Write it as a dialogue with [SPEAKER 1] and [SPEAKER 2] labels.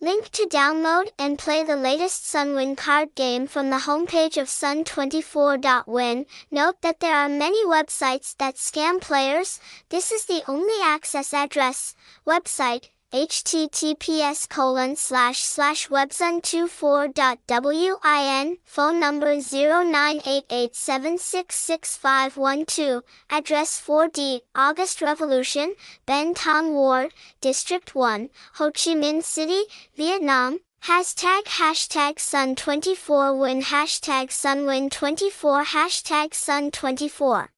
[SPEAKER 1] Link to download and play the latest Sunwin card game from the homepage of sun24.win. Note that there are many websites that scam players. This is the only access address. Website https colon slash slash websun24.win phone number 0988766512 address 4D August Revolution Ben Thanh Ward District 1 Ho Chi Minh City Vietnam. Hashtag hashtag Sun24 win hashtag Sunwin24 hashtag Sun24